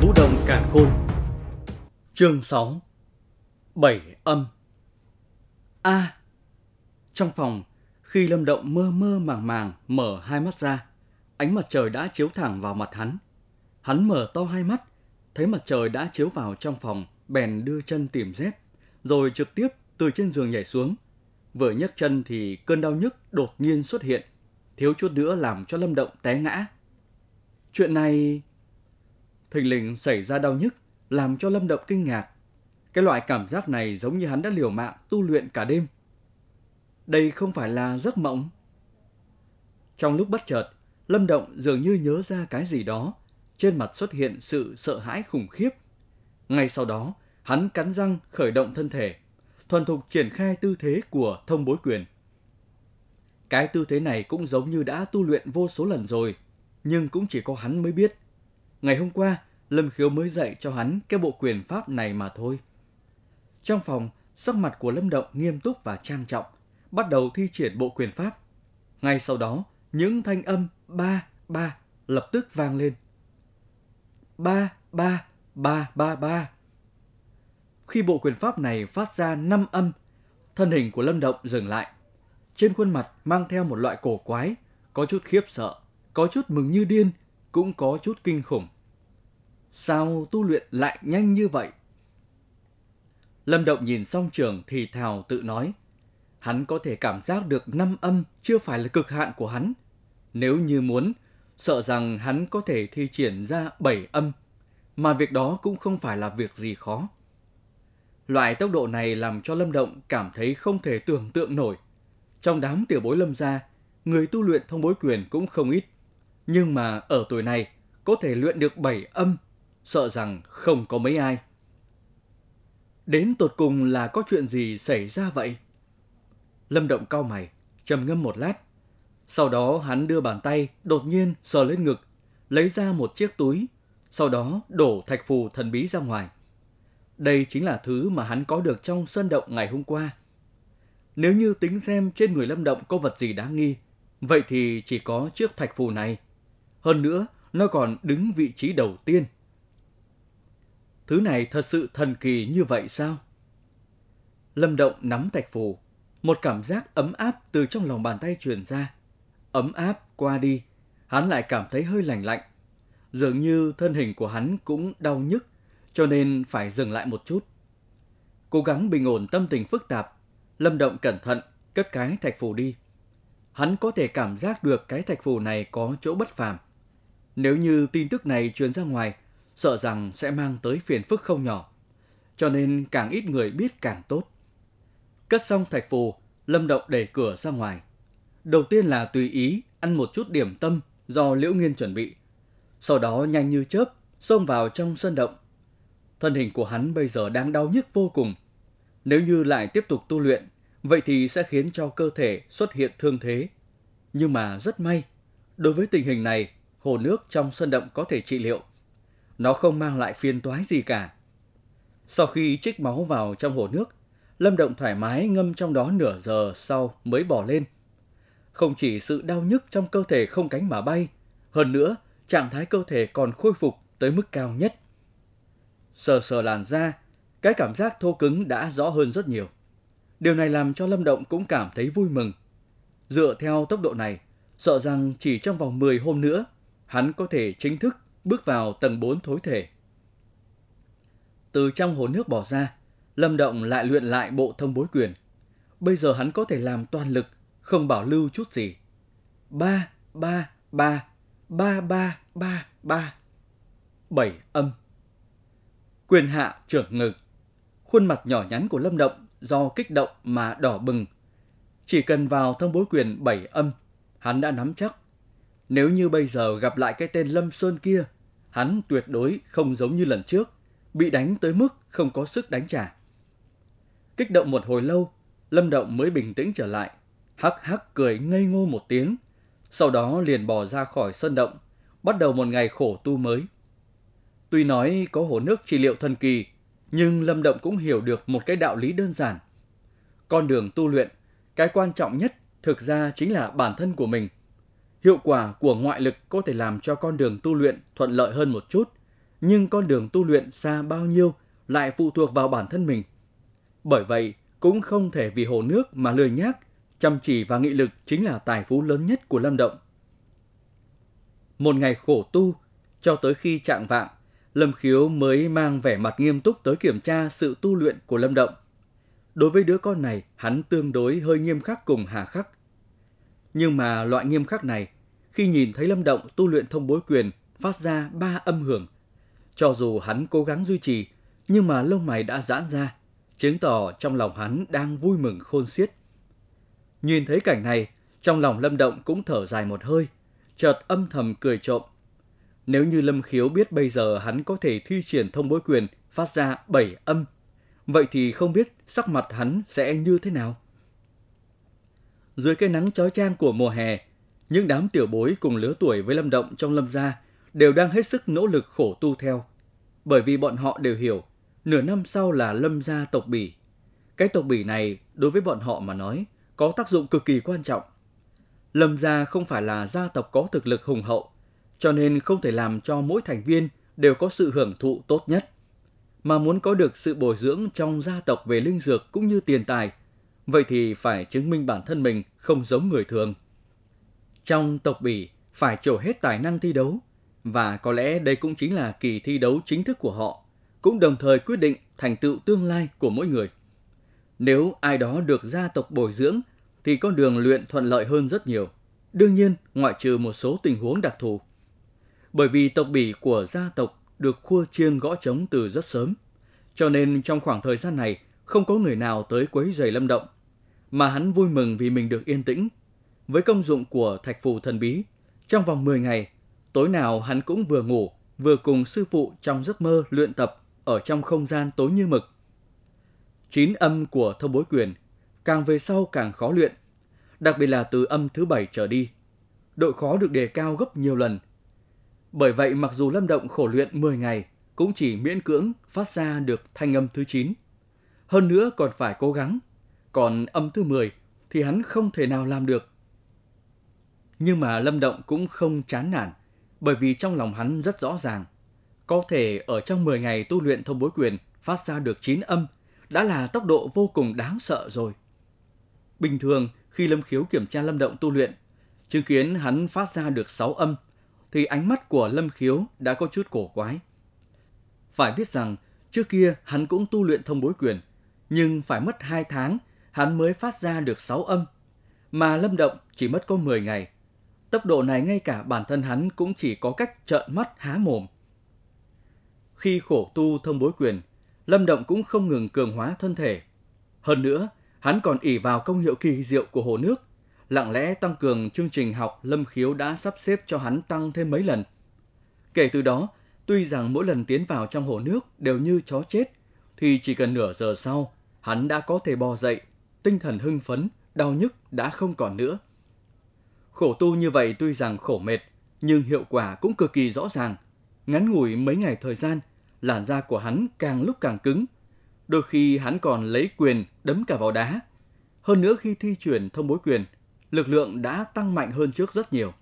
Vũ Đồng Cản Khôn Chương 6 Bảy âm A Trong phòng, khi Lâm Động mơ mơ màng màng mở hai mắt ra, ánh mặt trời đã chiếu thẳng vào mặt hắn. Hắn mở to hai mắt, thấy mặt trời đã chiếu vào trong phòng, bèn đưa chân tìm dép, rồi trực tiếp từ trên giường nhảy xuống. Vừa nhấc chân thì cơn đau nhức đột nhiên xuất hiện, thiếu chút nữa làm cho Lâm Động té ngã. Chuyện này... Thình lình xảy ra đau nhức, làm cho Lâm Động kinh ngạc. Cái loại cảm giác này giống như hắn đã liều mạng tu luyện cả đêm. Đây không phải là giấc mộng. Trong lúc bất chợt, Lâm Động dường như nhớ ra cái gì đó, trên mặt xuất hiện sự sợ hãi khủng khiếp. Ngay sau đó, hắn cắn răng khởi động thân thể, thuần thục triển khai tư thế của thông bối quyền. Cái tư thế này cũng giống như đã tu luyện vô số lần rồi, nhưng cũng chỉ có hắn mới biết. Ngày hôm qua, Lâm Khiếu mới dạy cho hắn cái bộ quyền pháp này mà thôi. Trong phòng, sắc mặt của Lâm Động nghiêm túc và trang trọng, bắt đầu thi triển bộ quyền pháp. Ngay sau đó, những thanh âm ba ba lập tức vang lên. Ba ba ba ba ba. Khi bộ quyền pháp này phát ra năm âm, thân hình của Lâm Động dừng lại. Trên khuôn mặt mang theo một loại cổ quái, có chút khiếp sợ, có chút mừng như điên, cũng có chút kinh khủng. Sao tu luyện lại nhanh như vậy? Lâm Động nhìn xong trường thì thào tự nói. Hắn có thể cảm giác được năm âm chưa phải là cực hạn của hắn. Nếu như muốn, sợ rằng hắn có thể thi triển ra bảy âm, mà việc đó cũng không phải là việc gì khó. Loại tốc độ này làm cho Lâm Động cảm thấy không thể tưởng tượng nổi. Trong đám tiểu bối Lâm gia, người tu luyện thông bối quyền cũng không ít. Nhưng mà ở tuổi này, có thể luyện được bảy âm, sợ rằng không có mấy ai. Đến tột cùng là có chuyện gì xảy ra vậy? Lâm Động cau mày, trầm ngâm một lát. Sau đó hắn đưa bàn tay đột nhiên sờ lên ngực, lấy ra một chiếc túi, sau đó đổ thạch phù thần bí ra ngoài. Đây chính là thứ mà hắn có được trong sân động ngày hôm qua. Nếu như tính xem trên người Lâm Động có vật gì đáng nghi, vậy thì chỉ có chiếc thạch phù này. Hơn nữa, nó còn đứng vị trí đầu tiên. Thứ này thật sự thần kỳ như vậy sao? Lâm Động nắm thạch phù, một cảm giác ấm áp từ trong lòng bàn tay truyền ra. Ấm áp qua đi, hắn lại cảm thấy hơi lạnh lạnh. Dường như thân hình của hắn cũng đau nhức, cho nên phải dừng lại một chút. Cố gắng bình ổn tâm tình phức tạp, Lâm Động cẩn thận cất cái thạch phù đi. Hắn có thể cảm giác được cái thạch phù này có chỗ bất phàm. Nếu như tin tức này truyền ra ngoài, sợ rằng sẽ mang tới phiền phức không nhỏ. Cho nên càng ít người biết càng tốt. Cất xong thạch phù, Lâm Động đẩy cửa ra ngoài. Đầu tiên là tùy ý ăn một chút điểm tâm do Liễu Nghiên chuẩn bị. Sau đó nhanh như chớp xông vào trong sân động. Thân hình của hắn bây giờ đang đau nhức vô cùng. Nếu như lại tiếp tục tu luyện, vậy thì sẽ khiến cho cơ thể xuất hiện thương thế. Nhưng mà rất may, đối với tình hình này, hồ nước trong sân động có thể trị liệu. Nó không mang lại phiền toái gì cả. Sau khi trích máu vào trong hồ nước, Lâm Động thoải mái ngâm trong đó nửa giờ sau mới bỏ lên. Không chỉ sự đau nhức trong cơ thể không cánh mà bay, hơn nữa, trạng thái cơ thể còn khôi phục tới mức cao nhất. Sờ sờ làn da, cái cảm giác thô cứng đã rõ hơn rất nhiều. Điều này làm cho Lâm Động cũng cảm thấy vui mừng. Dựa theo tốc độ này, sợ rằng chỉ trong vòng 10 hôm nữa, hắn có thể chính thức bước vào tầng 4 thối thể. Từ trong hồ nước bỏ ra, Lâm Động lại luyện lại bộ thông bối quyền. Bây giờ hắn có thể làm toàn lực, không bảo lưu chút gì. Ba, ba, ba, ba, ba, ba, ba. Bảy âm. Quyền hạ trưởng ngực. Khuôn mặt nhỏ nhắn của Lâm Động do kích động mà đỏ bừng. Chỉ cần vào thông bối quyền bảy âm, hắn đã nắm chắc. Nếu như bây giờ gặp lại cái tên Lâm Sơn kia, hắn tuyệt đối không giống như lần trước, bị đánh tới mức không có sức đánh trả. Kích động một hồi lâu, Lâm Động mới bình tĩnh trở lại, hắc hắc cười ngây ngô một tiếng, sau đó liền bò ra khỏi sân động, bắt đầu một ngày khổ tu mới. Tuy nói có hồ nước trị liệu thần kỳ, nhưng Lâm Động cũng hiểu được một cái đạo lý đơn giản. Con đường tu luyện, cái quan trọng nhất thực ra chính là bản thân của mình. Hiệu quả của ngoại lực có thể làm cho con đường tu luyện thuận lợi hơn một chút, nhưng con đường tu luyện xa bao nhiêu lại phụ thuộc vào bản thân mình. Bởi vậy, cũng không thể vì hồ nước mà lười nhác, chăm chỉ và nghị lực chính là tài phú lớn nhất của Lâm Động. Một ngày khổ tu, cho tới khi trạng vạng, Lâm Khiếu mới mang vẻ mặt nghiêm túc tới kiểm tra sự tu luyện của Lâm Động. Đối với đứa con này, hắn tương đối hơi nghiêm khắc cùng hà khắc. Nhưng mà loại nghiêm khắc này, khi nhìn thấy Lâm Động tu luyện thông bối quyền phát ra ba âm hưởng, cho dù hắn cố gắng duy trì, nhưng mà lông mày đã giãn ra, chứng tỏ trong lòng hắn đang vui mừng khôn xiết. Nhìn thấy cảnh này, trong lòng Lâm Động cũng thở dài một hơi, chợt âm thầm cười trộm. Nếu như Lâm Khiếu biết bây giờ hắn có thể thi triển thông bối quyền phát ra bảy âm, vậy thì không biết sắc mặt hắn sẽ như thế nào. Dưới cái nắng chói chang của mùa hè, những đám tiểu bối cùng lứa tuổi với Lâm Động trong Lâm gia đều đang hết sức nỗ lực khổ tu theo. Bởi vì bọn họ đều hiểu, nửa năm sau là Lâm gia tộc bỉ. Cái tộc bỉ này đối với bọn họ mà nói có tác dụng cực kỳ quan trọng. Lâm gia không phải là gia tộc có thực lực hùng hậu, cho nên không thể làm cho mỗi thành viên đều có sự hưởng thụ tốt nhất. Mà muốn có được sự bồi dưỡng trong gia tộc về linh dược cũng như tiền tài, vậy thì phải chứng minh bản thân mình không giống người thường. Trong tộc bỉ phải trổ hết tài năng thi đấu, và có lẽ đây cũng chính là kỳ thi đấu chính thức của họ, cũng đồng thời quyết định thành tựu tương lai của mỗi người. Nếu ai đó được gia tộc bồi dưỡng thì con đường luyện thuận lợi hơn rất nhiều. Đương nhiên, ngoại trừ một số tình huống đặc thù. Bởi vì tộc bỉ của gia tộc được khua chiêng gõ trống từ rất sớm, cho nên trong khoảng thời gian này không có người nào tới quấy rầy Lâm Động, mà hắn vui mừng vì mình được yên tĩnh. Với công dụng của thạch phù thần bí, trong vòng 10 ngày, tối nào hắn cũng vừa ngủ, vừa cùng sư phụ trong giấc mơ luyện tập ở trong không gian tối như mực. Chín âm của thông bối quyền, càng về sau càng khó luyện, đặc biệt là từ âm thứ bảy trở đi. Độ khó được đề cao gấp nhiều lần. Bởi vậy mặc dù Lâm Động khổ luyện 10 ngày, cũng chỉ miễn cưỡng phát ra được thanh âm thứ 9. Hơn nữa còn phải cố gắng, còn âm thứ 10 thì hắn không thể nào làm được. Nhưng mà Lâm Động cũng không chán nản, bởi vì trong lòng hắn rất rõ ràng, có thể ở trong 10 ngày tu luyện thông bối quyền phát ra được 9 âm đã là tốc độ vô cùng đáng sợ rồi. Bình thường, khi Lâm Khiếu kiểm tra Lâm Động tu luyện, chứng kiến hắn phát ra được 6 âm, thì ánh mắt của Lâm Khiếu đã có chút cổ quái. Phải biết rằng, trước kia hắn cũng tu luyện thông bối quyền, nhưng phải mất 2 tháng hắn mới phát ra được 6 âm, mà Lâm Động chỉ mất có 10 ngày. Tốc độ này ngay cả bản thân hắn cũng chỉ có cách trợn mắt há mồm. Khi khổ tu thông bối quyền, Lâm Động cũng không ngừng cường hóa thân thể. Hơn nữa, hắn còn ỉ vào công hiệu kỳ diệu của hồ nước, lặng lẽ tăng cường chương trình học Lâm Khiếu đã sắp xếp cho hắn tăng thêm mấy lần. Kể từ đó, tuy rằng mỗi lần tiến vào trong hồ nước đều như chó chết, thì chỉ cần nửa giờ sau, hắn đã có thể bò dậy, tinh thần hưng phấn, đau nhức đã không còn nữa. Khổ tu như vậy tuy rằng khổ mệt, nhưng hiệu quả cũng cực kỳ rõ ràng. Ngắn ngủi mấy ngày thời gian, làn da của hắn càng lúc càng cứng. Đôi khi hắn còn lấy quyền đấm cả vào đá. Hơn nữa khi thi chuyển thông bối quyền, lực lượng đã tăng mạnh hơn trước rất nhiều.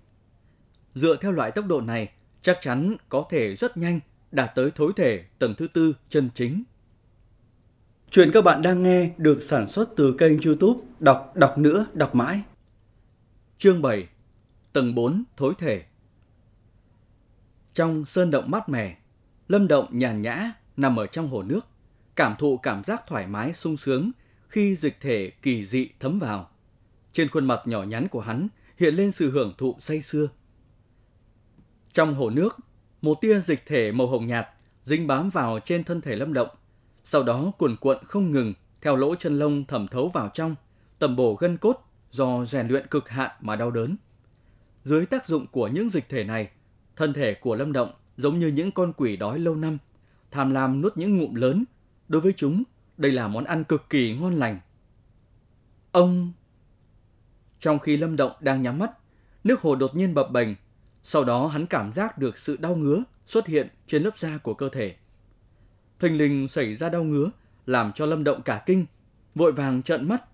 Dựa theo loại tốc độ này, chắc chắn có thể rất nhanh đạt tới thối thể tầng thứ tư chân chính. Chuyện các bạn đang nghe được sản xuất từ kênh youtube Đọc Đọc Nữa Đọc Mãi. Chương 7 Tầng 4 Thối thể Trong sơn động mát mẻ, Lâm Động nhàn nhã nằm ở trong hồ nước, cảm thụ cảm giác thoải mái sung sướng khi dịch thể kỳ dị thấm vào. Trên khuôn mặt nhỏ nhắn của hắn hiện lên sự hưởng thụ say sưa. Trong hồ nước, một tia dịch thể màu hồng nhạt dính bám vào trên thân thể Lâm Động, sau đó cuồn cuộn không ngừng theo lỗ chân lông thẩm thấu vào trong, tầm bổ gân cốt do rèn luyện cực hạn mà đau đớn. Dưới tác dụng của những dịch thể này, thân thể của Lâm Động giống như những con quỷ đói lâu năm, tham lam nuốt những ngụm lớn. Đối với chúng, đây là món ăn cực kỳ ngon lành. Ông... Trong khi Lâm Động đang nhắm mắt, nước hồ đột nhiên bập bềnh. Sau đó hắn cảm giác được sự đau ngứa xuất hiện trên lớp da của cơ thể. Thình lình xảy ra đau ngứa, làm cho Lâm Động cả kinh, vội vàng trợn mắt.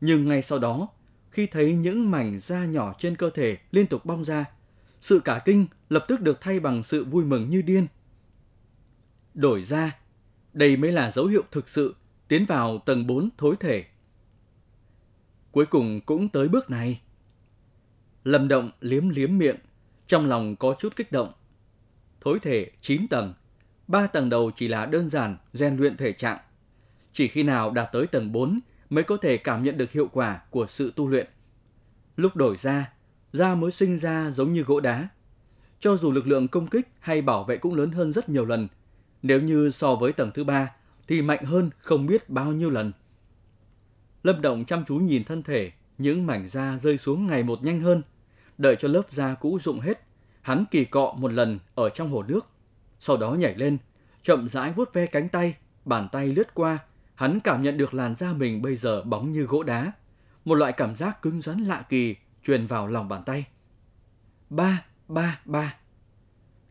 Nhưng ngay sau đó, khi thấy những mảnh da nhỏ trên cơ thể liên tục bong ra, sự cả kinh lập tức được thay bằng sự vui mừng như điên. đổi ra. Đây mới là dấu hiệu thực sự tiến vào tầng 4 thối thể. Cuối cùng cũng tới bước này. Lâm Động liếm liếm miệng, trong lòng có chút kích động. Thối thể 9 tầng, 3 tầng đầu chỉ là đơn giản rèn luyện thể trạng. Chỉ khi nào đạt tới tầng 4 mới có thể cảm nhận được hiệu quả của sự tu luyện. Lúc đổi ra, da mới sinh ra giống như gỗ đá. Cho dù lực lượng công kích hay bảo vệ cũng lớn hơn rất nhiều lần, nếu như so với tầng thứ ba thì mạnh hơn không biết bao nhiêu lần. Lâm Động chăm chú nhìn thân thể, những mảnh da rơi xuống ngày một nhanh hơn. Đợi cho lớp da cũ rụng hết, hắn kỳ cọ một lần ở trong hồ nước. Sau đó nhảy lên, chậm rãi vuốt ve cánh tay, bàn tay lướt qua, hắn cảm nhận được làn da mình bây giờ bóng như gỗ đá. Một loại cảm giác cứng rắn lạ kỳ truyền vào lòng bàn tay. Ba, ba, ba.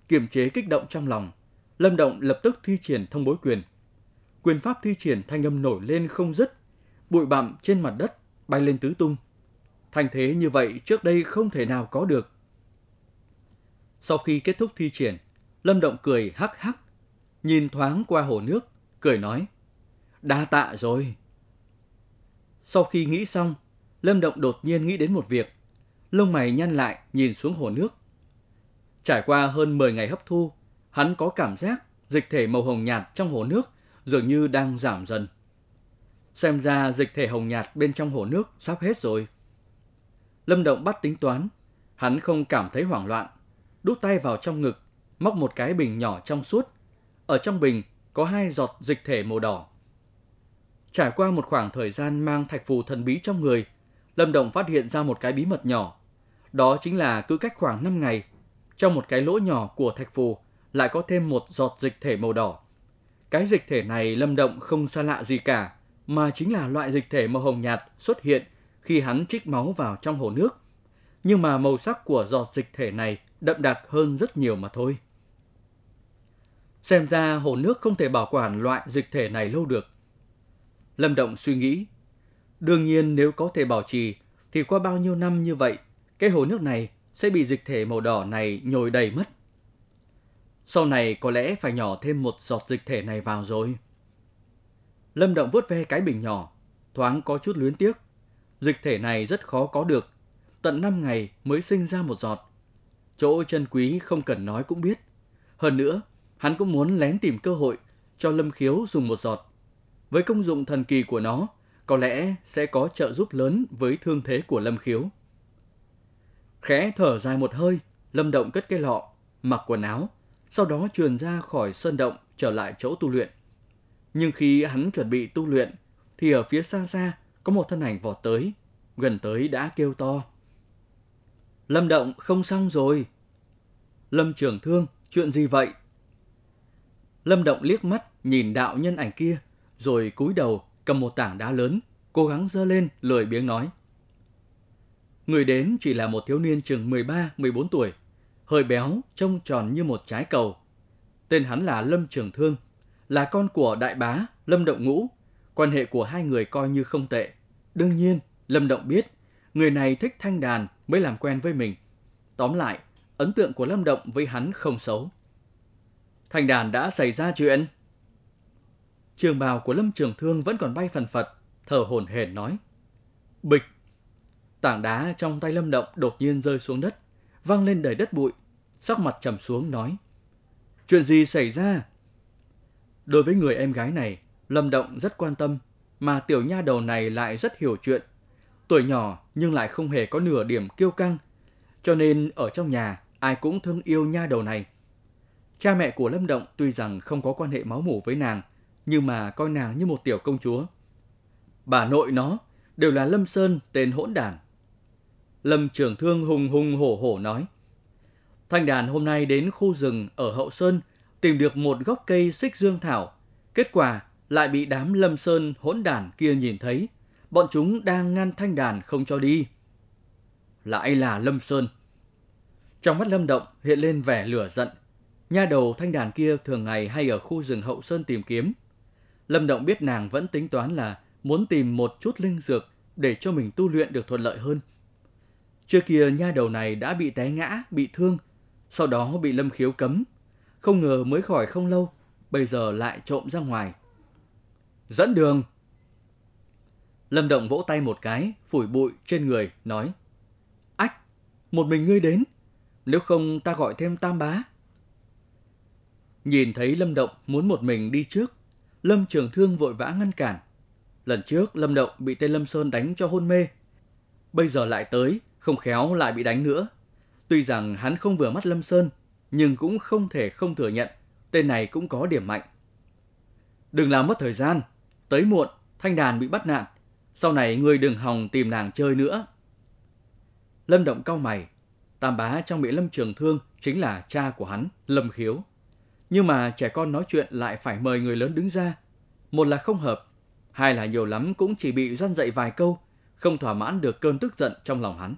Kiềm chế kích động trong lòng, Lâm Động lập tức thi triển thông bối quyền. Quyền pháp thi triển thanh âm nổi lên không dứt, bụi bặm trên mặt đất bay lên tứ tung. Thành thế như vậy trước đây không thể nào có được. Sau khi kết thúc thi triển, Lâm Động cười hắc hắc, nhìn thoáng qua hồ nước, cười nói, đa tạ rồi. Sau khi nghĩ xong, Lâm Động đột nhiên nghĩ đến một việc, lông mày nhăn lại nhìn xuống hồ nước. Trải qua hơn 10 ngày hấp thu, hắn có cảm giác dịch thể màu hồng nhạt trong hồ nước dường như đang giảm dần. Xem ra dịch thể hồng nhạt bên trong hồ nước sắp hết rồi. Lâm Động bắt tính toán, hắn không cảm thấy hoảng loạn, đút tay vào trong ngực, móc một cái bình nhỏ trong suốt. Ở trong bình có hai giọt dịch thể màu đỏ. Trải qua một khoảng thời gian mang thạch phù thần bí trong người, Lâm Động phát hiện ra một cái bí mật nhỏ. Đó chính là cứ cách khoảng 5 ngày, trong một cái lỗ nhỏ của thạch phù lại có thêm một giọt dịch thể màu đỏ. Cái dịch thể này Lâm Động không xa lạ gì cả, mà chính là loại dịch thể màu hồng nhạt xuất hiện khi hắn trích máu vào trong hồ nước. Nhưng mà màu sắc của giọt dịch thể này đậm đặc hơn rất nhiều mà thôi. Xem ra hồ nước không thể bảo quản loại dịch thể này lâu được. Lâm Động suy nghĩ, đương nhiên nếu có thể bảo trì thì qua bao nhiêu năm như vậy, cái hồ nước này sẽ bị dịch thể màu đỏ này nhồi đầy mất. Sau này có lẽ phải nhỏ thêm một giọt dịch thể này vào rồi. Lâm Động vuốt ve cái bình nhỏ, thoáng có chút luyến tiếc. Dịch thể này rất khó có được, tận 5 ngày mới sinh ra một giọt. Chỗ chân quý không cần nói cũng biết. Hơn nữa, hắn cũng muốn lén tìm cơ hội cho Lâm Khiếu dùng một giọt. Với công dụng thần kỳ của nó, có lẽ sẽ có trợ giúp lớn với thương thế của Lâm Khiếu. Khẽ thở dài một hơi, Lâm Động cất cái lọ, mặc quần áo, sau đó truyền ra khỏi sơn động trở lại chỗ tu luyện. Nhưng khi hắn chuẩn bị tu luyện, thì ở phía xa xa có một thân ảnh vọt tới, gần tới đã kêu to. Lâm Động không xong rồi. Lâm Trường Thương, chuyện gì vậy? Lâm Động liếc mắt nhìn đạo nhân ảnh kia, rồi cúi đầu cầm một tảng đá lớn, cố gắng dơ lên lười biếng nói. Người đến chỉ là một thiếu niên chừng 13-14 tuổi, hơi béo, trông tròn như một trái cầu. Tên hắn là Lâm Trường Thương, là con của đại bá Lâm Động Ngũ. Quan hệ của hai người coi như không tệ. Đương nhiên, Lâm Động biết, người này thích thanh đàn mới làm quen với mình. Tóm lại, ấn tượng của Lâm Động với hắn không xấu. Thanh đàn đã xảy ra chuyện. Trường bào của Lâm Trường Thương vẫn còn bay phần phật, thở hổn hển nói. Bịch! Tảng đá trong tay Lâm Động đột nhiên rơi xuống đất, văng lên đầy đất bụi. Sắc mặt trầm xuống nói. Chuyện gì xảy ra? Đối với người em gái này, Lâm Động rất quan tâm, mà tiểu nha đầu này lại rất hiểu chuyện. Tuổi nhỏ nhưng lại không hề có nửa điểm kiêu căng, cho nên ở trong nhà ai cũng thương yêu nha đầu này. Cha mẹ của Lâm Động tuy rằng không có quan hệ máu mủ với nàng, nhưng mà coi nàng như một tiểu công chúa. Bà nội nó đều là Lâm Sơn tên hỗn đản. Lâm trưởng thương hùng hùng hổ hổ nói. Thanh đàn hôm nay đến khu rừng ở Hậu Sơn tìm được một gốc cây xích dương thảo. Kết quả lại bị đám Lâm Sơn hỗn đản kia nhìn thấy. Bọn chúng đang ngăn thanh đàn không cho đi. Lại là Lâm Sơn. Trong mắt Lâm Động hiện lên vẻ lửa giận. Nha đầu thanh đàn kia thường ngày hay ở khu rừng Hậu Sơn tìm kiếm. Lâm Động biết nàng vẫn tính toán là muốn tìm một chút linh dược để cho mình tu luyện được thuận lợi hơn. Trước kia nha đầu này đã bị té ngã, bị thương, sau đó bị Lâm Khiếu cấm. Không ngờ mới khỏi không lâu, bây giờ lại trộm ra ngoài. Dẫn đường! Lâm Động vỗ tay một cái, phủi bụi trên người, nói. Ách, một mình ngươi đến, nếu không ta gọi thêm tam bá. Nhìn thấy Lâm Động muốn một mình đi trước, Lâm Trường Thương vội vã ngăn cản. Lần trước Lâm Động bị tên Lâm Sơn đánh cho hôn mê. Bây giờ lại tới, không khéo lại bị đánh nữa. Tuy rằng hắn không vừa mắt Lâm Sơn, nhưng cũng không thể không thừa nhận tên này cũng có điểm mạnh. Đừng làm mất thời gian, tới muộn, thanh đàn bị bắt nạn. Sau này ngươi đừng hòng tìm nàng chơi nữa. Lâm Động cau mày, Tam bá trong bị Lâm Trường Thương chính là cha của hắn, Lâm Khiếu. Nhưng mà trẻ con nói chuyện lại phải mời người lớn đứng ra. Một là không hợp, hai là nhiều lắm cũng chỉ bị răn dậy vài câu, không thỏa mãn được cơn tức giận trong lòng hắn.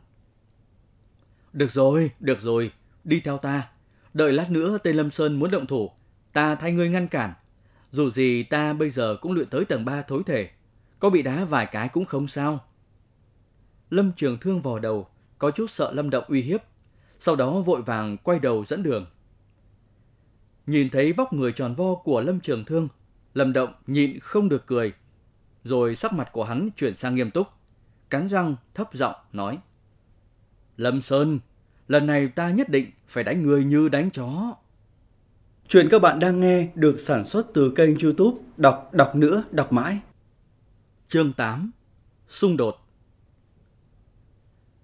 Được rồi, được rồi, đi theo ta. Đợi lát nữa tên Lâm Sơn muốn động thủ, ta thay ngươi ngăn cản. Dù gì ta bây giờ cũng luyện tới tầng 3 thối thể, có bị đá vài cái cũng không sao. Lâm Trường Thương vò đầu, có chút sợ Lâm Động uy hiếp, sau đó vội vàng quay đầu dẫn đường. Nhìn thấy vóc người tròn vo của Lâm Trường Thương, Lâm Động nhịn không được cười, rồi sắc mặt của hắn chuyển sang nghiêm túc, cắn răng thấp giọng nói: "Lâm Sơn, lần này ta nhất định phải đánh người như đánh chó." Chuyện các bạn đang nghe được sản xuất từ kênh YouTube Đọc đọc nữa, đọc mãi. Chương 8: Xung đột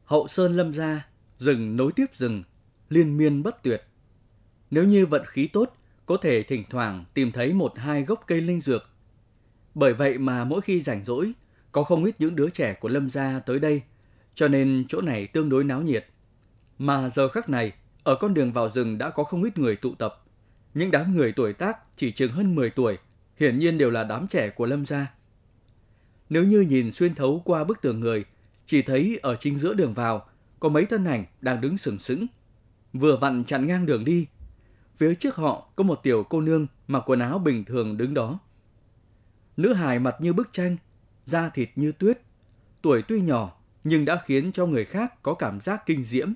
Hậu Sơn Lâm gia, rừng nối tiếp rừng, liên miên bất tuyệt. Nếu như vận khí tốt, có thể thỉnh thoảng tìm thấy một hai gốc cây linh dược. Bởi vậy mà mỗi khi rảnh rỗi, có không ít những đứa trẻ của Lâm gia tới đây, cho nên chỗ này tương đối náo nhiệt. Mà giờ khắc này, ở con đường vào rừng đã có không ít người tụ tập. Những đám người tuổi tác chỉ chừng hơn 10 tuổi, hiển nhiên đều là đám trẻ của Lâm gia. Nếu như nhìn xuyên thấu qua bức tường người, chỉ thấy ở chính giữa đường vào có mấy thân ảnh đang đứng sừng sững, vừa vặn chặn ngang đường đi. Phía trước họ có một tiểu cô nương mặc quần áo bình thường đứng đó. Nữ hài mặt như bức tranh, da thịt như tuyết, tuổi tuy nhỏ nhưng đã khiến cho người khác có cảm giác kinh diễm.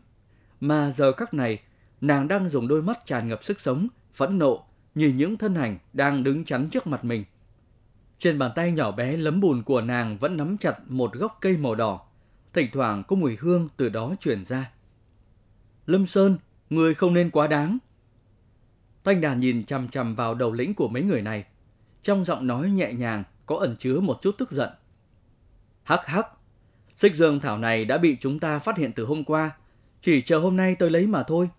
Mà giờ khắc này, nàng đang dùng đôi mắt tràn ngập sức sống, phẫn nộ nhìn những thân ảnh đang đứng chắn trước mặt mình. Trên bàn tay nhỏ bé lấm bùn của nàng vẫn nắm chặt một gốc cây màu đỏ, thỉnh thoảng có mùi hương từ đó truyền ra. Lâm Sơn, người không nên quá đáng. Thanh đàn nhìn chằm chằm vào đầu lĩnh của mấy người này, trong giọng nói nhẹ nhàng có ẩn chứa một chút tức giận. Hắc hắc, xích dương thảo này đã bị chúng ta phát hiện từ hôm qua, chỉ chờ hôm nay tôi lấy mà thôi.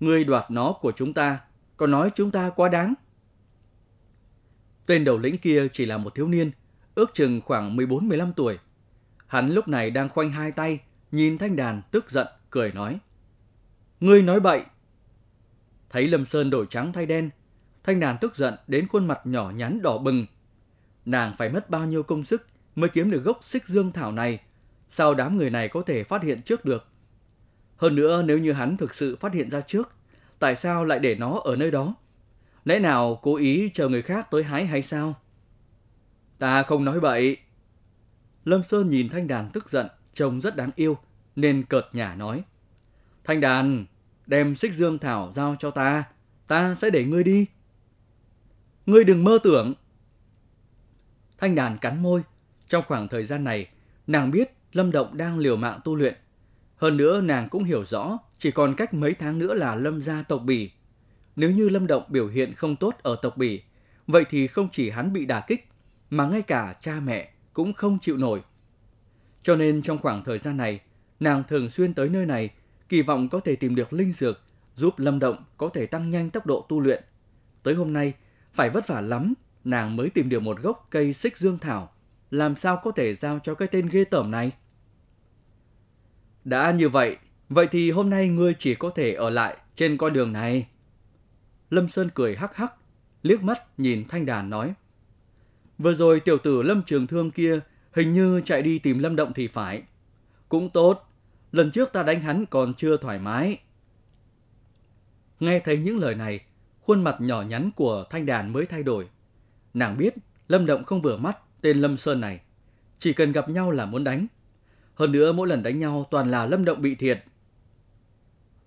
Ngươi đoạt nó của chúng ta, còn nói chúng ta quá đáng. Tên đầu lĩnh kia chỉ là một thiếu niên, ước chừng khoảng 14-15 tuổi. Hắn lúc này đang khoanh hai tay, nhìn thanh đàn tức giận, cười nói. Ngươi nói bậy. Thấy Lâm Sơn đổi trắng thay đen, thanh đàn tức giận đến khuôn mặt nhỏ nhắn đỏ bừng. Nàng phải mất bao nhiêu công sức mới kiếm được gốc xích dương thảo này, sao đám người này có thể phát hiện trước được. Hơn nữa nếu như hắn thực sự phát hiện ra trước, tại sao lại để nó ở nơi đó? Lẽ nào cố ý chờ người khác tới hái hay sao? Ta không nói bậy. Lâm Sơn nhìn Thanh Đàn tức giận, trông rất đáng yêu, nên cợt nhả nói. Thanh Đàn, đem xích dương thảo giao cho ta, ta sẽ để ngươi đi. Ngươi đừng mơ tưởng. Thanh Đàn cắn môi, trong khoảng thời gian này, nàng biết Lâm Động đang liều mạng tu luyện. Hơn nữa nàng cũng hiểu rõ chỉ còn cách mấy tháng nữa là Lâm gia tộc Bỉ. Nếu như Lâm Động biểu hiện không tốt ở tộc Bỉ, vậy thì không chỉ hắn bị đả kích, mà ngay cả cha mẹ cũng không chịu nổi. Cho nên trong khoảng thời gian này, nàng thường xuyên tới nơi này, kỳ vọng có thể tìm được linh dược, giúp Lâm Động có thể tăng nhanh tốc độ tu luyện. Tới hôm nay, phải vất vả lắm, nàng mới tìm được một gốc cây xích dương thảo, làm sao có thể giao cho cái tên ghê tởm này? Đã như vậy, vậy thì hôm nay ngươi chỉ có thể ở lại trên con đường này. Lâm Sơn cười hắc hắc, liếc mắt nhìn Thanh Đàn nói. Vừa rồi tiểu tử Lâm Trường Thương kia hình như chạy đi tìm Lâm Động thì phải. Cũng tốt, lần trước ta đánh hắn còn chưa thoải mái. Nghe thấy những lời này, khuôn mặt nhỏ nhắn của Thanh Đàn mới thay đổi. Nàng biết Lâm Động không vừa mắt tên Lâm Sơn này. Chỉ cần gặp nhau là muốn đánh. Hơn nữa mỗi lần đánh nhau toàn là Lâm Động bị thiệt.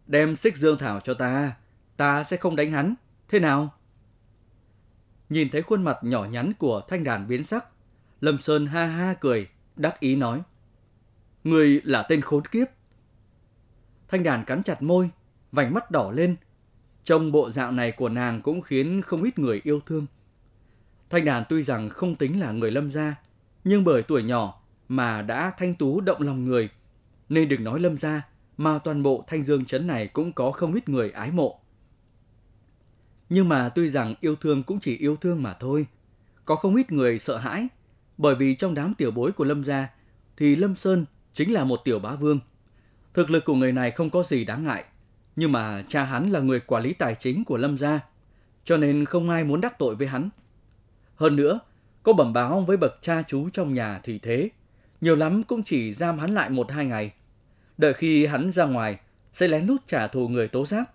Đem xích dương thảo cho ta, ta sẽ không đánh hắn. Thế nào? Nhìn thấy khuôn mặt nhỏ nhắn của thanh đàn biến sắc, Lâm Sơn ha ha cười, đắc ý nói. Người là tên khốn kiếp. Thanh đàn cắn chặt môi, vành mắt đỏ lên. Trong bộ dạng này của nàng cũng khiến không ít người yêu thương. Thanh đàn tuy rằng không tính là người lâm gia, nhưng bởi tuổi nhỏ mà đã thanh tú động lòng người, nên đừng nói lâm gia, mà toàn bộ thanh dương chấn này cũng có không ít người ái mộ. Nhưng mà tuy rằng yêu thương cũng chỉ yêu thương mà thôi, có không ít người sợ hãi, bởi vì trong đám tiểu bối của Lâm gia thì Lâm Sơn chính là một tiểu bá vương. Thực lực của người này không có gì đáng ngại, nhưng mà cha hắn là người quản lý tài chính của Lâm gia, cho nên không ai muốn đắc tội với hắn. Hơn nữa, có bẩm báo với bậc cha chú trong nhà thì thế, nhiều lắm cũng chỉ giam hắn lại một hai ngày. Đợi khi hắn ra ngoài, sẽ lén lút trả thù người tố giác.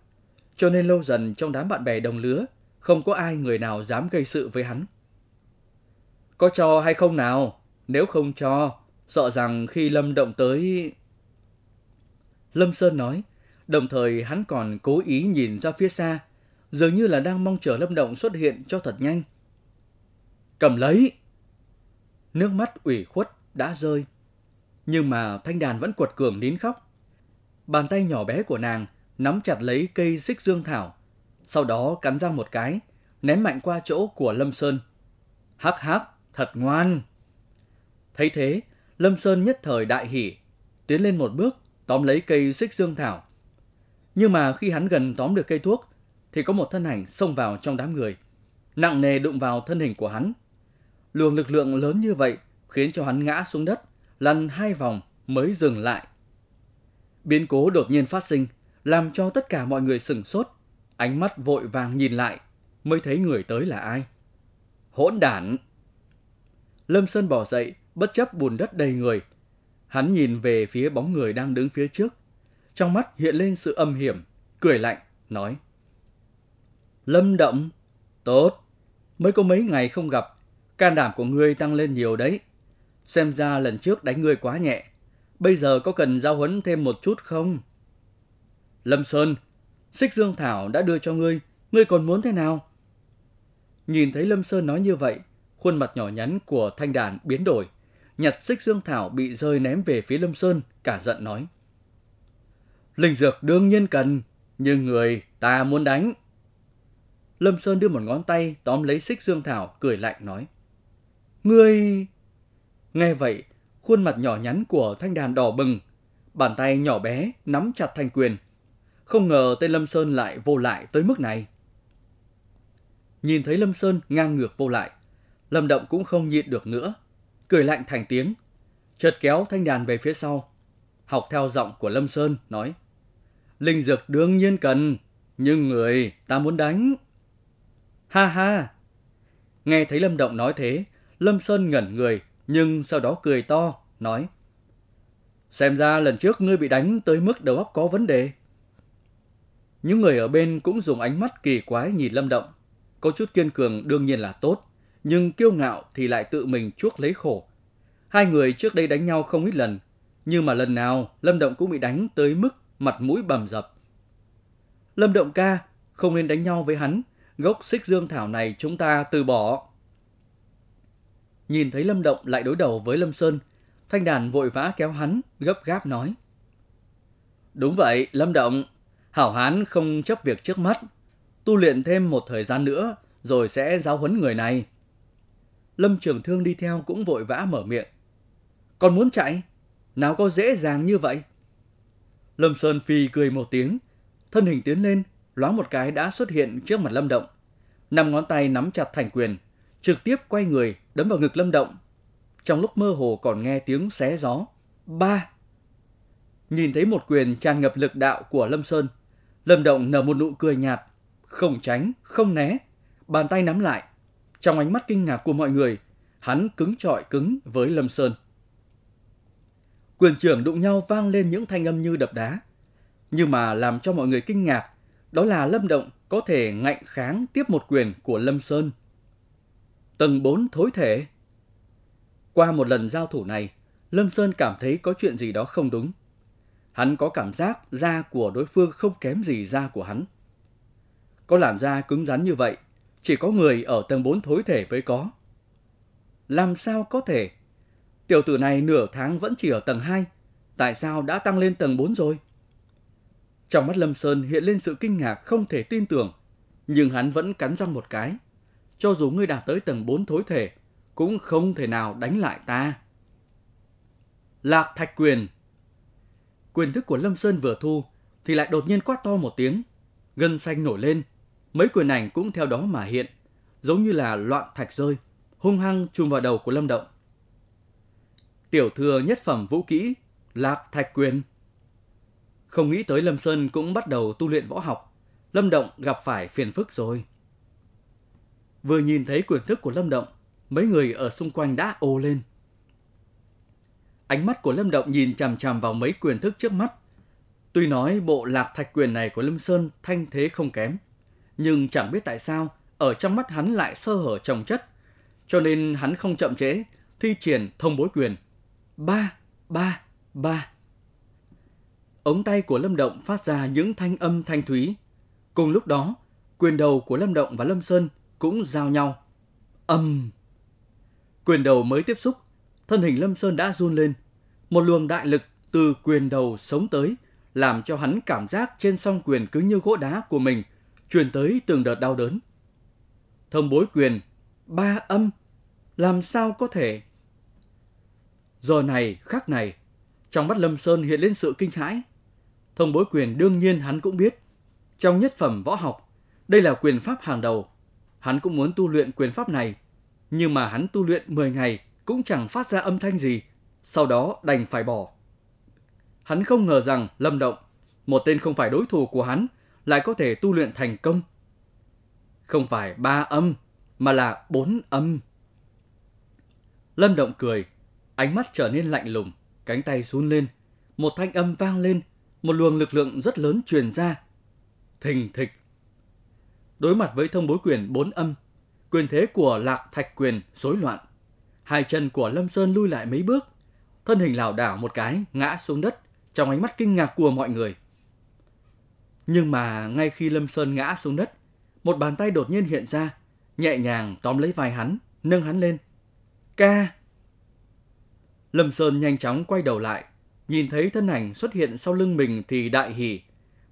Cho nên lâu dần trong đám bạn bè đồng lứa, không có ai người nào dám gây sự với hắn. Có cho hay không nào? Nếu không cho, sợ rằng khi Lâm động tới... Lâm Sơn nói, đồng thời hắn còn cố ý nhìn ra phía xa, dường như là đang mong chờ Lâm Động xuất hiện cho thật nhanh. Cầm lấy! Nước mắt ủy khuất đã rơi, nhưng mà thanh đàn vẫn quật cường nín khóc. Bàn tay nhỏ bé của nàng nắm chặt lấy cây xích dương thảo, sau đó cắn ra một cái, ném mạnh qua chỗ của Lâm Sơn. Hắc hắc, thật ngoan! Thấy thế, Lâm Sơn nhất thời đại hỉ, tiến lên một bước, tóm lấy cây xích dương thảo. Nhưng mà khi hắn gần tóm được cây thuốc, thì có một thân ảnh xông vào trong đám người, nặng nề đụng vào thân hình của hắn. Luồng lực lượng lớn như vậy khiến cho hắn ngã xuống đất, lăn hai vòng mới dừng lại. Biến cố đột nhiên phát sinh, làm cho tất cả mọi người sửng sốt, ánh mắt vội vàng nhìn lại, mới thấy người tới là ai. Hỗn đản! Lâm Sơn bỏ dậy, bất chấp bùn đất đầy người. Hắn nhìn về phía bóng người đang đứng phía trước. Trong mắt hiện lên sự âm hiểm, cười lạnh, nói. Lâm Động, tốt, mới có mấy ngày không gặp, can đảm của ngươi tăng lên nhiều đấy. Xem ra lần trước đánh ngươi quá nhẹ, bây giờ có cần giao huấn thêm một chút không? Lâm Sơn, Xích Dương Thảo đã đưa cho ngươi, ngươi còn muốn thế nào? Nhìn thấy Lâm Sơn nói như vậy, khuôn mặt nhỏ nhắn của thanh đàn biến đổi, nhặt xích dương thảo bị rơi ném về phía Lâm Sơn, cả giận nói. Linh dược đương nhiên cần, nhưng người ta muốn đánh. Lâm Sơn đưa một ngón tay tóm lấy xích dương thảo, cười lạnh nói. Ngươi... Nghe vậy, khuôn mặt nhỏ nhắn của thanh đàn đỏ bừng, bàn tay nhỏ bé nắm chặt thanh quyền. Không ngờ tên Lâm Sơn lại vô lại tới mức này. Nhìn thấy Lâm Sơn ngang ngược vô lại, Lâm Động cũng không nhịn được nữa, cười lạnh thành tiếng, chợt kéo thanh đàn về phía sau, học theo giọng của Lâm Sơn nói: "Linh dược đương nhiên cần, nhưng người ta muốn đánh." Ha ha. Nghe thấy Lâm Động nói thế, Lâm Sơn ngẩn người, nhưng sau đó cười to, nói: "Xem ra lần trước ngươi bị đánh tới mức đầu óc có vấn đề." Những người ở bên cũng dùng ánh mắt kỳ quái nhìn Lâm Động, có chút kiên cường đương nhiên là tốt, nhưng kiêu ngạo thì lại tự mình chuốc lấy khổ. Hai người trước đây đánh nhau không ít lần, nhưng mà lần nào Lâm Động cũng bị đánh tới mức mặt mũi bầm dập. Lâm Động ca, không nên đánh nhau với hắn, gốc xích dương thảo này chúng ta từ bỏ. Nhìn thấy Lâm Động lại đối đầu với Lâm Sơn, Thanh Đàn vội vã kéo hắn, gấp gáp nói. Đúng vậy, Lâm Động, hảo hán không chấp việc trước mắt, tu luyện thêm một thời gian nữa rồi sẽ giáo huấn người này. Lâm Trường Thương đi theo cũng vội vã mở miệng. Còn muốn chạy? Nào có dễ dàng như vậy? Lâm Sơn Phi cười một tiếng, thân hình tiến lên, loáng một cái đã xuất hiện trước mặt Lâm Động. Năm ngón tay nắm chặt thành quyền, trực tiếp quay người đấm vào ngực Lâm Động. Trong lúc mơ hồ còn nghe tiếng xé gió. Ba! Nhìn thấy một quyền tràn ngập lực đạo của Lâm Sơn, Lâm Động nở một nụ cười nhạt, không tránh, không né, bàn tay nắm lại, trong ánh mắt kinh ngạc của mọi người, hắn cứng trọi cứng với Lâm Sơn. Quyền trưởng đụng nhau vang lên những thanh âm như đập đá. Nhưng mà làm cho mọi người kinh ngạc, đó là Lâm Động có thể ngạnh kháng tiếp một quyền của Lâm Sơn. Tầng 4 thối thể. Qua một lần giao thủ này, Lâm Sơn cảm thấy có chuyện gì đó không đúng. Hắn có cảm giác da của đối phương không kém gì da của hắn. Có làm da cứng rắn như vậy, chỉ có người ở tầng 4 thối thể mới có. Làm sao có thể? Tiểu tử này nửa tháng vẫn chỉ ở tầng 2, tại sao đã tăng lên tầng 4 rồi? Trong mắt Lâm Sơn hiện lên sự kinh ngạc không thể tin tưởng, nhưng hắn vẫn cắn răng một cái. Cho dù ngươi đạt tới tầng 4 thối thể, cũng không thể nào đánh lại ta. Lạc Thạch Quyền Quyền thức của Lâm Sơn vừa thu, thì lại đột nhiên quát to một tiếng. Gân xanh nổi lên, mấy quyền ảnh cũng theo đó mà hiện, giống như là loạn thạch rơi, hung hăng chùm vào đầu của Lâm Động. Tiểu thừa nhất phẩm vũ kỹ, Lạc Thạch Quyền. Không nghĩ tới Lâm Sơn cũng bắt đầu tu luyện võ học, Lâm Động gặp phải phiền phức rồi. Vừa nhìn thấy quyền thức của Lâm Động, mấy người ở xung quanh đã ồ lên. Ánh mắt của Lâm Động nhìn chằm chằm vào mấy quyền thức trước mắt. Tuy nói bộ lạc thạch quyền này của Lâm Sơn thanh thế không kém, nhưng chẳng biết tại sao ở trong mắt hắn lại sơ hở trồng chất, cho nên hắn không chậm trễ, thi triển thông bối quyền. Ba, ba, ba. Ống tay của Lâm Động phát ra những thanh âm thanh thúy. Cùng lúc đó, quyền đầu của Lâm Động và Lâm Sơn cũng giao nhau. Âm. Quyền đầu mới tiếp xúc, thân hình Lâm Sơn đã run lên. Một luồng đại lực từ quyền đầu sống tới, làm cho hắn cảm giác trên song quyền cứ như gỗ đá của mình, truyền tới từng đợt đau đớn. Thông bối quyền, ba âm, làm sao có thể? Giờ này, khắc này, trong mắt Lâm Sơn hiện lên sự kinh hãi. Thông bối quyền đương nhiên hắn cũng biết. Trong nhất phẩm võ học, đây là quyền pháp hàng đầu. Hắn cũng muốn tu luyện quyền pháp này, nhưng mà hắn tu luyện 10 ngày cũng chẳng phát ra âm thanh gì, sau đó đành phải bỏ. Hắn không ngờ rằng Lâm Động, một tên không phải đối thủ của hắn, lại có thể tu luyện thành công. Không phải ba âm, mà là bốn âm. Lâm Động cười, ánh mắt trở nên lạnh lùng, cánh tay run lên, một thanh âm vang lên, một luồng lực lượng rất lớn truyền ra. Thình thịch. Đối mặt với thông bối quyền bốn âm, quyền thế của Lạc Thạch Quyền rối loạn. Hai chân của Lâm Sơn lui lại mấy bước, thân hình lảo đảo một cái ngã xuống đất trong ánh mắt kinh ngạc của mọi người. Nhưng mà ngay khi Lâm Sơn ngã xuống đất, một bàn tay đột nhiên hiện ra, nhẹ nhàng tóm lấy vai hắn, nâng hắn lên. Ca! Lâm Sơn nhanh chóng quay đầu lại, nhìn thấy thân ảnh xuất hiện sau lưng mình thì đại hỉ,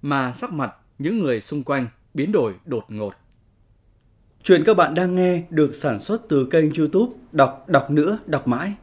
mà sắc mặt những người xung quanh biến đổi đột ngột. Chuyện các bạn đang nghe được sản xuất từ kênh youtube Đọc Đọc Nữa Đọc Mãi.